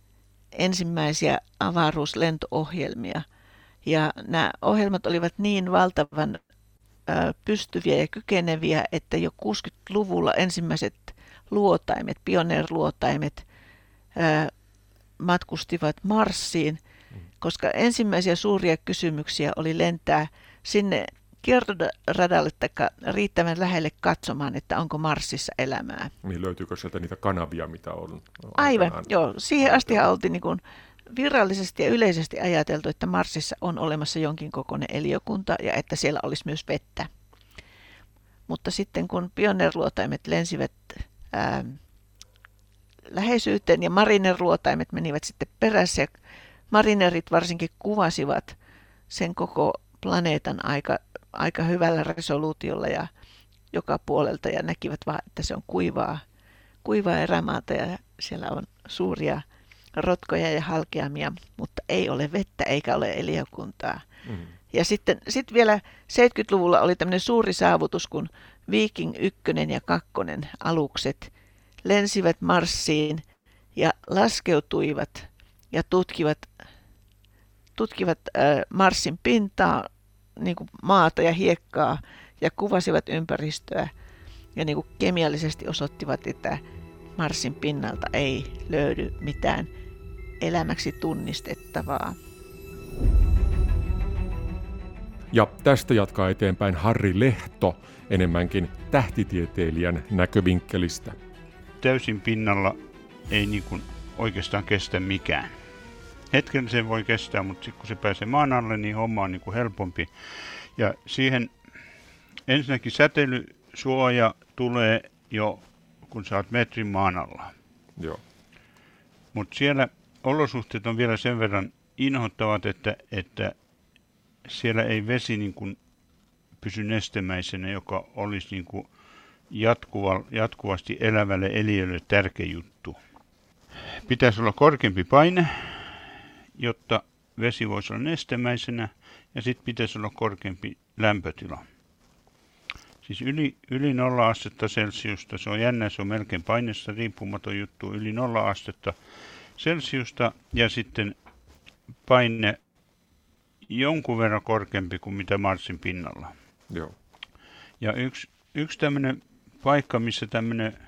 ensimmäisiä avaruuslento-ohjelmia. Ja nämä ohjelmat olivat niin valtavan pystyviä ja kykeneviä, että jo 60-luvulla ensimmäiset luotaimet, pioneerluotaimet, matkustivat Marsiin, koska ensimmäisiä suuria kysymyksiä oli lentää sinne kiertoradalle tai riittävän lähelle katsomaan, että onko Marsissa elämää. Niin löytyykö sieltä niitä kanavia, mitä on? Aivan, joo. Siihen asti oltiin niin kuin virallisesti ja yleisesti ajateltu, että Marsissa on olemassa jonkin kokoinen eliökunta ja että siellä olisi myös vettä. Mutta sitten kun pioneerluotaimet lensivät ää, läheisyyteen ja marinerluotaimet menivät sitten perässä ja marinerit varsinkin kuvasivat sen koko planeetan aika, aika hyvällä resoluutiolla ja joka puolelta ja näkivät vaan, että se on kuivaa, kuivaa erämaata ja siellä on suuria rotkoja ja halkeamia, mutta ei ole vettä eikä ole eliökuntaa. Mm. Ja sitten sit vielä 70-luvulla oli tämmöinen suuri saavutus, kun Viking 1 ja 2 alukset lensivät Marsiin ja laskeutuivat ja tutkivat, tutkivat äh, Marsin pintaa, niin kuin maata ja hiekkaa ja kuvasivat ympäristöä ja niin kuin kemiallisesti osoittivat, että Marsin pinnalta ei löydy mitään elämäksi tunnistettavaa. Ja tästä jatkaa eteenpäin Harri Lehto enemmänkin tähtitieteilijän näkövinkkelistä. Täysin pinnalla ei niin kuin oikeastaan kestä mikään. Hetken se voi kestää, mutta sitten kun se pääsee maan alle, niin homma on niin kuin helpompi. Ja siihen ensinnäkin säteilysuoja tulee jo, kun sä oot metrin maan alla. Joo. Mutta siellä olosuhteet on vielä sen verran inhottavat, että, että siellä ei vesi niin kuin pysy nestemäisenä, joka olisi niin kuin jatkuva, jatkuvasti elävälle eliölle tärkeä juttu. Pitäisi olla korkeampi paine, jotta vesi voisi olla nestemäisenä, ja sitten pitäisi olla korkeampi lämpötila. Siis yli, yli 0 astetta Celsiusta, se on jännä, se on melkein painessa riippumaton juttu, yli 0 astetta Celsiusta ja sitten paine jonkun verran korkeampi kuin mitä Marsin pinnalla. Joo. Ja yksi, yksi tämmöinen paikka, missä tämmöinen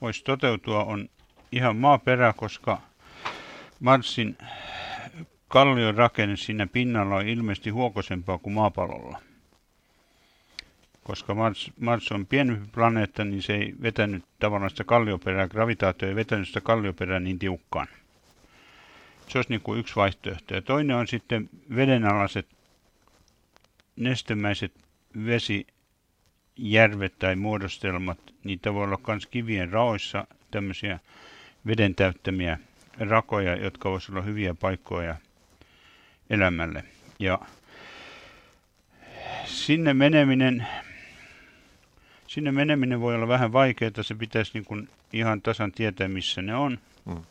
voisi toteutua, on ihan maaperä, koska Marsin kallion rakenne siinä pinnalla on ilmeisesti huokosempaa kuin maapallolla. Koska Mars, Mars on pienempi planeetta, niin se ei vetänyt tavallaan sitä kallioperää, gravitaatio ei vetänyt sitä kallioperää niin tiukkaan. Se olisi niin kuin yksi vaihtoehto. Ja toinen on sitten vedenalaiset nestemäiset vesijärvet tai muodostelmat. Niitä voi olla myös kivien raoissa tämmöisiä veden täyttämiä rakoja, jotka voisivat olla hyviä paikkoja elämälle. Ja sinne meneminen, sinne meneminen voi olla vähän vaikeaa, se pitäisi niin kuin ihan tasan tietää, missä ne on. Hmm.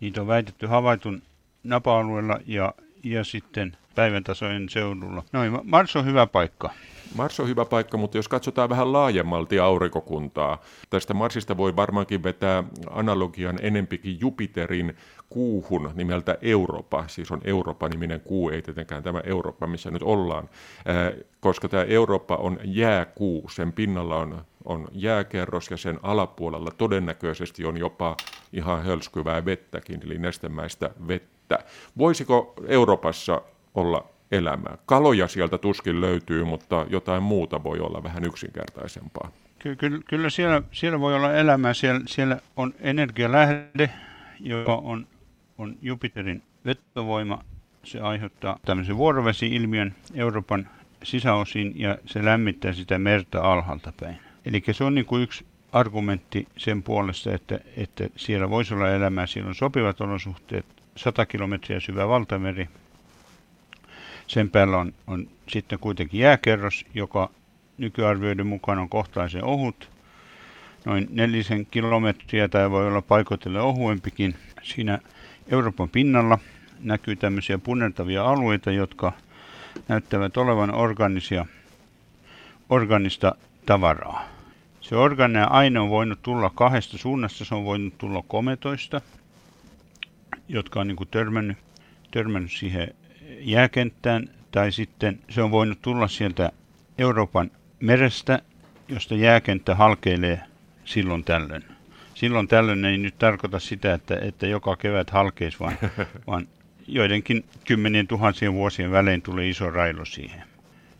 Niitä on väitetty havaitun napa-alueella ja, ja sitten päivän tasojen seudulla. Noin, Mars on hyvä paikka. Mars on hyvä paikka, mutta jos katsotaan vähän laajemmalti aurinkokuntaa, tästä Marsista voi varmaankin vetää analogian enempikin Jupiterin kuuhun nimeltä Eurooppa, siis on Eurooppa-niminen kuu, ei tietenkään tämä Eurooppa, missä nyt ollaan, koska tämä Eurooppa on jääkuu, sen pinnalla on, on jääkerros ja sen alapuolella todennäköisesti on jopa ihan hölskyvää vettäkin, eli nestemäistä vettä. Voisiko Euroopassa olla elämää? Kaloja sieltä tuskin löytyy, mutta jotain muuta voi olla vähän yksinkertaisempaa. Ky- kyllä, kyllä siellä, siellä voi olla elämää. Siellä, siellä on energialähde, joka on, on Jupiterin vetovoima. Se aiheuttaa tämmöisen vuorovesi-ilmiön Euroopan sisäosiin ja se lämmittää sitä merta alhaalta päin. Eli se on niin kuin yksi argumentti sen puolesta, että, että siellä voisi olla elämää. Siellä on sopivat olosuhteet, 100 kilometriä syvä valtameri, sen päällä on, on sitten kuitenkin jääkerros, joka nykyarvioiden mukaan on kohtaisen ohut, noin nelisen kilometriä tai voi olla paikoitelle ohuempikin. Siinä Euroopan pinnalla näkyy tämmöisiä punertavia alueita, jotka näyttävät olevan organisia, organista tavaraa. Se organinen aine on voinut tulla kahdesta suunnasta. Se on voinut tulla kometoista, jotka on niin törmännyt, törmännyt siihen jääkenttään, tai sitten se on voinut tulla sieltä Euroopan merestä, josta jääkenttä halkeilee silloin tällöin. Silloin tällöin ei nyt tarkoita sitä, että, että joka kevät halkeisi, vaan, *laughs* vaan joidenkin kymmenien tuhansien vuosien välein tulee iso railo siihen.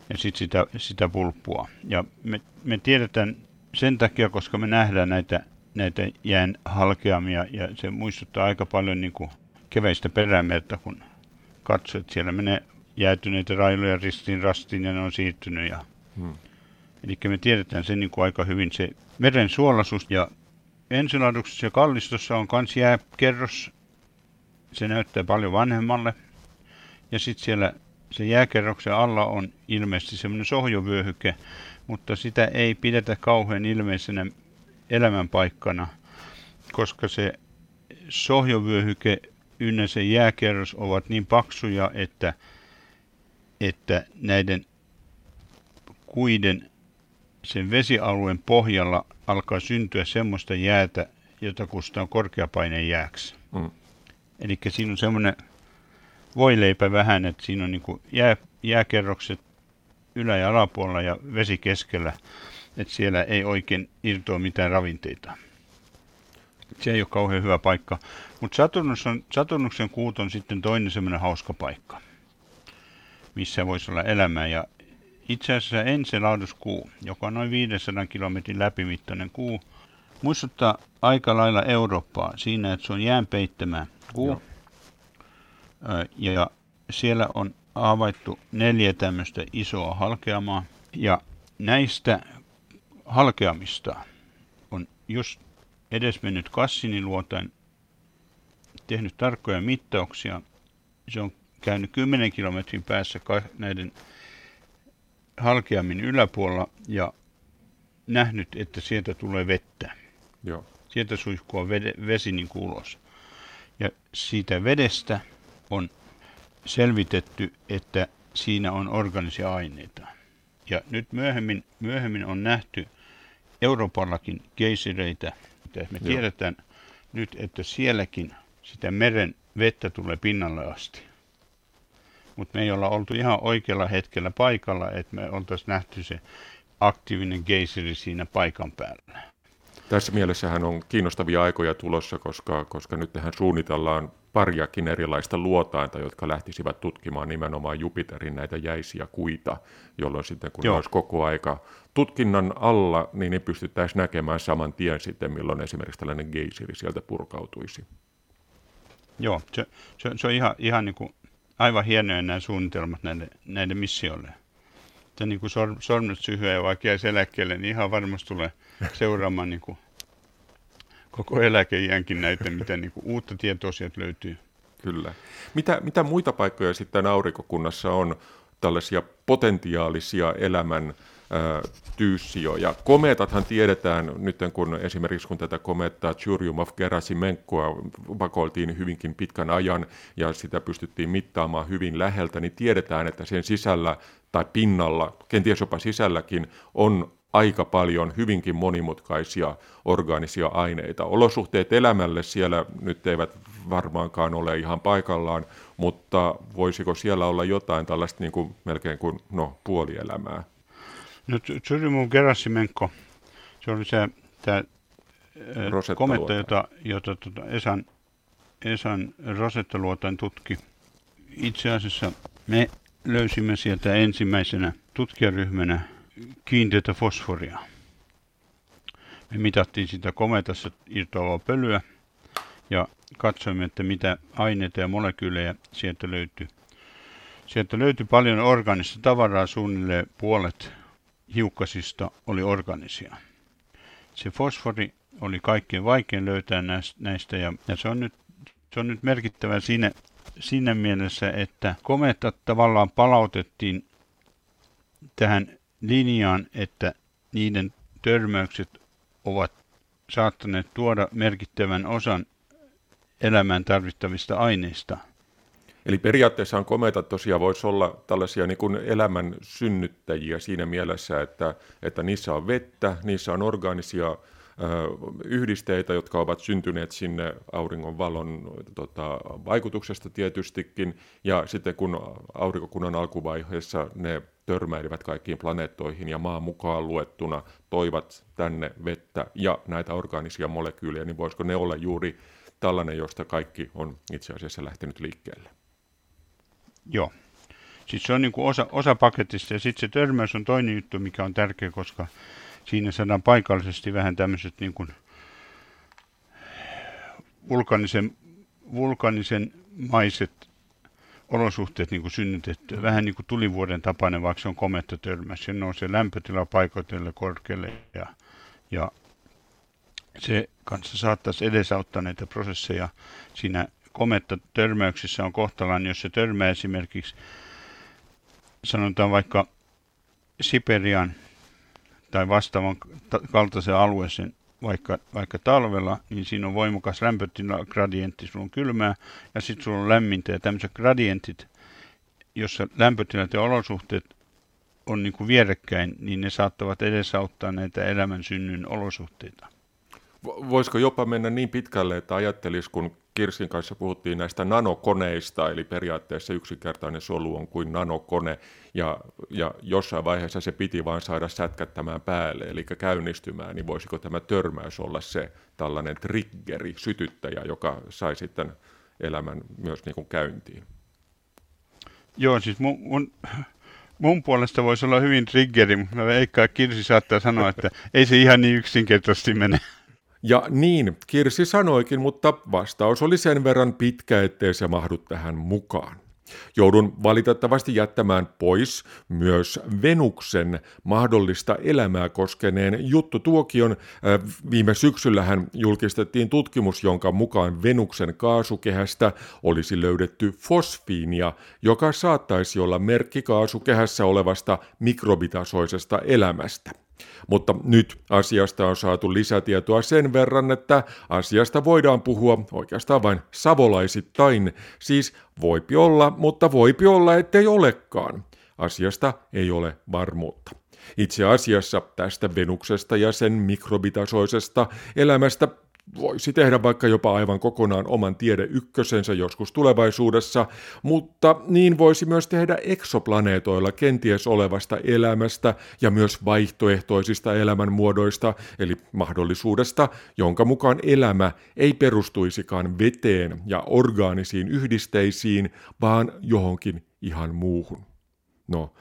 ja sitten sitä, sitä pulppua. Ja me, me tiedetään sen takia, koska me nähdään näitä, näitä jään halkeamia ja se muistuttaa aika paljon niin kuin keveistä perämerta, kun katsoo, että siellä menee jäätyneitä railoja ristiin rastiin ja ne on siirtynyt. Ja... Hmm. Eli me tiedetään sen niin kuin aika hyvin se meren suolaisuus ja ensilaaduksessa ja kallistossa on myös jääkerros. Se näyttää paljon vanhemmalle. Ja sitten siellä se jääkerroksen alla on ilmeisesti semmoinen sohjovyöhyke, mutta sitä ei pidetä kauhean ilmeisenä elämänpaikkana, koska se sohjovyöhyke ynnä se jääkerros ovat niin paksuja, että, että näiden kuiden sen vesialueen pohjalla alkaa syntyä semmoista jäätä, jota kutsutaan korkeapaineen jääksi. Mm. Eli siinä on semmoinen voileipä vähän, että siinä on niin jää, jääkerrokset ylä- ja alapuolella ja vesi keskellä, että siellä ei oikein irtoa mitään ravinteita. Se ei ole kauhean hyvä paikka. Mutta Saturnus on, Saturnuksen kuut on sitten toinen semmoinen hauska paikka, missä voisi olla elämää. Ja itse asiassa Enceladus-kuu, joka on noin 500 kilometrin läpimittainen kuu, muistuttaa aika lailla Eurooppaa siinä, että se on jään peittämä kuu. Joo. Ja siellä on havaittu neljä tämmöistä isoa halkeamaa. Ja näistä halkeamista on just edesmennyt Cassini-luotain tehnyt tarkkoja mittauksia. Se on käynyt 10 kilometrin päässä näiden halkeamin yläpuolella ja nähnyt, että sieltä tulee vettä. Joo. Sieltä suihkua vesi niin ulos. Ja siitä vedestä on selvitetty, että siinä on organisia aineita. Ja nyt myöhemmin, myöhemmin on nähty Euroopallakin keisireitä. Me Joo. tiedetään nyt, että sielläkin sitä meren vettä tulee pinnalle asti. Mutta me ei olla oltu ihan oikealla hetkellä paikalla, että me oltaisiin nähty se aktiivinen geyseri siinä paikan päällä. Tässä mielessähän on kiinnostavia aikoja tulossa, koska, koska nyt tähän suunnitellaan pariakin erilaista luotainta, jotka lähtisivät tutkimaan nimenomaan Jupiterin näitä jäisiä kuita, jolloin sitten kun Joo. ne olisi koko aika tutkinnan alla, niin ne pystyttäisiin näkemään saman tien sitten, milloin esimerkiksi tällainen geysiri sieltä purkautuisi. Joo, se, se, se on ihan, ihan niin kuin aivan hienoja nämä suunnitelmat näiden, näiden missioille. Että niin kuin sor, sormet syhyä ja vaikka jäisi eläkkeelle, niin ihan varmasti tulee seuraamaan niin kuin koko eläkeiänkin näitä, mitä niin kuin uutta tietoa sieltä löytyy. Kyllä. Mitä, mitä muita paikkoja sitten aurinkokunnassa on tällaisia potentiaalisia elämän tyyssijoja. Kometathan tiedetään nyt, kun esimerkiksi kun tätä komettaa Churyumov-Gerasimenkoa vakoiltiin hyvinkin pitkän ajan ja sitä pystyttiin mittaamaan hyvin läheltä, niin tiedetään, että sen sisällä tai pinnalla, kenties jopa sisälläkin, on aika paljon hyvinkin monimutkaisia orgaanisia aineita. Olosuhteet elämälle siellä nyt eivät varmaankaan ole ihan paikallaan, mutta voisiko siellä olla jotain tällaista niin kuin, melkein kuin no, puolielämää? No Tsyrimun Gerasimenko, se oli se tämä kometta, jota, jota tuota Esan, Esan Rosettaluotain tutki. Itse asiassa me löysimme sieltä ensimmäisenä tutkijaryhmänä kiinteätä fosforia. Me mitattiin sitä kometassa irtoavaa pölyä ja katsoimme, että mitä aineita ja molekyylejä sieltä löytyy. Sieltä löytyi paljon organista tavaraa, suunnilleen puolet hiukkasista oli organisia. Se fosfori oli kaikkein vaikein löytää näistä ja se, on nyt, se on nyt merkittävä siinä, siinä mielessä, että kometat tavallaan palautettiin tähän linjaan, että niiden törmäykset ovat saattaneet tuoda merkittävän osan elämään tarvittavista aineista – Eli periaatteessa kometat tosiaan voisi olla tällaisia niin kuin elämän synnyttäjiä siinä mielessä, että, että niissä on vettä, niissä on orgaanisia yhdisteitä, jotka ovat syntyneet sinne auringon valon tota, vaikutuksesta tietystikin, ja sitten kun aurinkokunnan alkuvaiheessa ne törmäilivät kaikkiin planeettoihin ja maan mukaan luettuna toivat tänne vettä ja näitä orgaanisia molekyylejä, niin voisiko ne olla juuri tällainen, josta kaikki on itse asiassa lähtenyt liikkeelle? Joo. Siis se on niin kuin osa, osa paketista ja sitten se törmäys on toinen juttu, mikä on tärkeä, koska siinä saadaan paikallisesti vähän tämmöiset niin kuin vulkanisen, vulkanisen maiset olosuhteet niin kuin synnytettyä. Vähän niin kuin tulivuoden tapainen, vaikka se on kometta törmäys. Se nousee lämpötila paikoitelle korkealle ja, ja se kanssa saattaisi edesauttaa näitä prosesseja. Siinä kometta törmäyksissä on kohtalaan, jos se törmää esimerkiksi, sanotaan vaikka Siperian tai vastaavan kaltaisen alueeseen, vaikka, vaikka talvella, niin siinä on voimakas lämpötilagradientti, sulla on kylmää ja sitten sulla on lämmintä ja tämmöiset gradientit, jossa lämpötilat ja olosuhteet on niin kuin vierekkäin, niin ne saattavat edesauttaa näitä elämän synnyn olosuhteita. Voisiko jopa mennä niin pitkälle, että ajattelisi, kun Kirsin kanssa puhuttiin näistä nanokoneista, eli periaatteessa yksinkertainen solu on kuin nanokone, ja, ja jossain vaiheessa se piti vain saada sätkättämään päälle, eli käynnistymään, niin voisiko tämä törmäys olla se tällainen triggeri, sytyttäjä, joka sai sitten elämän myös niin kuin käyntiin? Joo, siis mun, mun, mun puolesta voisi olla hyvin triggeri, mutta eikä Kirsi saattaa sanoa, että ei se ihan niin yksinkertaisesti mene. Ja niin, Kirsi sanoikin, mutta vastaus oli sen verran pitkä, ettei se mahdu tähän mukaan. Joudun valitettavasti jättämään pois myös Venuksen mahdollista elämää koskeneen juttutuokion. Äh, viime syksyllähän julkistettiin tutkimus, jonka mukaan Venuksen kaasukehästä olisi löydetty fosfiinia, joka saattaisi olla merkki kaasukehässä olevasta mikrobitasoisesta elämästä. Mutta nyt asiasta on saatu lisätietoa sen verran, että asiasta voidaan puhua oikeastaan vain savolaisittain. Siis voipi olla, mutta voipi olla, ettei olekaan. Asiasta ei ole varmuutta. Itse asiassa tästä Venuksesta ja sen mikrobitasoisesta elämästä voisi tehdä vaikka jopa aivan kokonaan oman tiede ykkösensä joskus tulevaisuudessa, mutta niin voisi myös tehdä eksoplaneetoilla kenties olevasta elämästä ja myös vaihtoehtoisista elämänmuodoista, eli mahdollisuudesta, jonka mukaan elämä ei perustuisikaan veteen ja orgaanisiin yhdisteisiin, vaan johonkin ihan muuhun. No,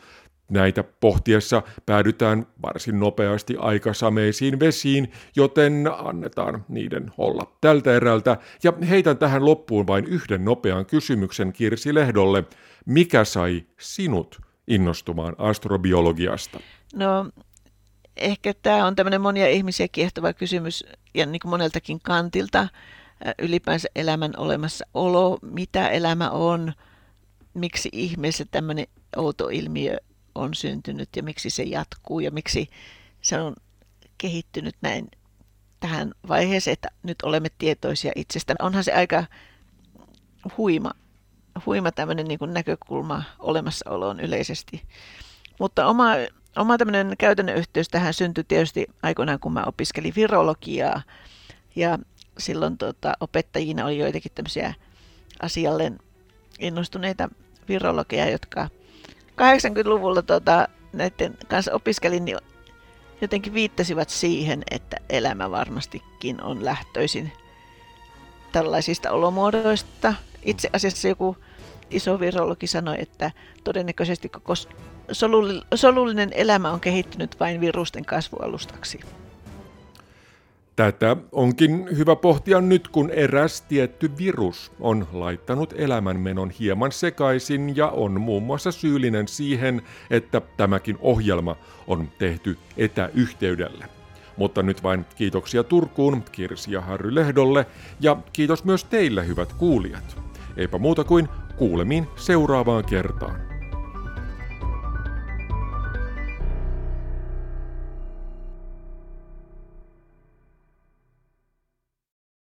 Näitä pohtiessa päädytään varsin nopeasti aikasameisiin vesiin, joten annetaan niiden olla tältä erältä. Ja heitän tähän loppuun vain yhden nopean kysymyksen Kirsi Lehdolle. Mikä sai sinut innostumaan astrobiologiasta? No ehkä tämä on tämmöinen monia ihmisiä kiehtova kysymys ja niin kuin moneltakin kantilta ylipäänsä elämän olemassaolo, mitä elämä on, miksi ihmeessä tämmöinen outo ilmiö on syntynyt ja miksi se jatkuu ja miksi se on kehittynyt näin tähän vaiheeseen, että nyt olemme tietoisia itsestä. Onhan se aika huima, huima tämmöinen niin näkökulma olemassaoloon yleisesti. Mutta oma, oma tämmöinen käytännön yhteys tähän syntyi tietysti aikoinaan, kun mä opiskelin virologiaa. Ja silloin tota, opettajina oli joitakin tämmöisiä asialle innostuneita virologeja, jotka 80-luvulla tota, näiden kanssa opiskelin, niin jotenkin viittasivat siihen, että elämä varmastikin on lähtöisin tällaisista olomuodoista. Itse asiassa joku iso virologi sanoi, että todennäköisesti koko solullinen elämä on kehittynyt vain virusten kasvualustaksi. Tätä onkin hyvä pohtia nyt, kun eräs tietty virus on laittanut elämänmenon hieman sekaisin ja on muun muassa syyllinen siihen, että tämäkin ohjelma on tehty etäyhteydellä. Mutta nyt vain kiitoksia Turkuun, Kirsi ja Harry Lehdolle ja kiitos myös teille hyvät kuulijat. Eipä muuta kuin kuulemiin seuraavaan kertaan.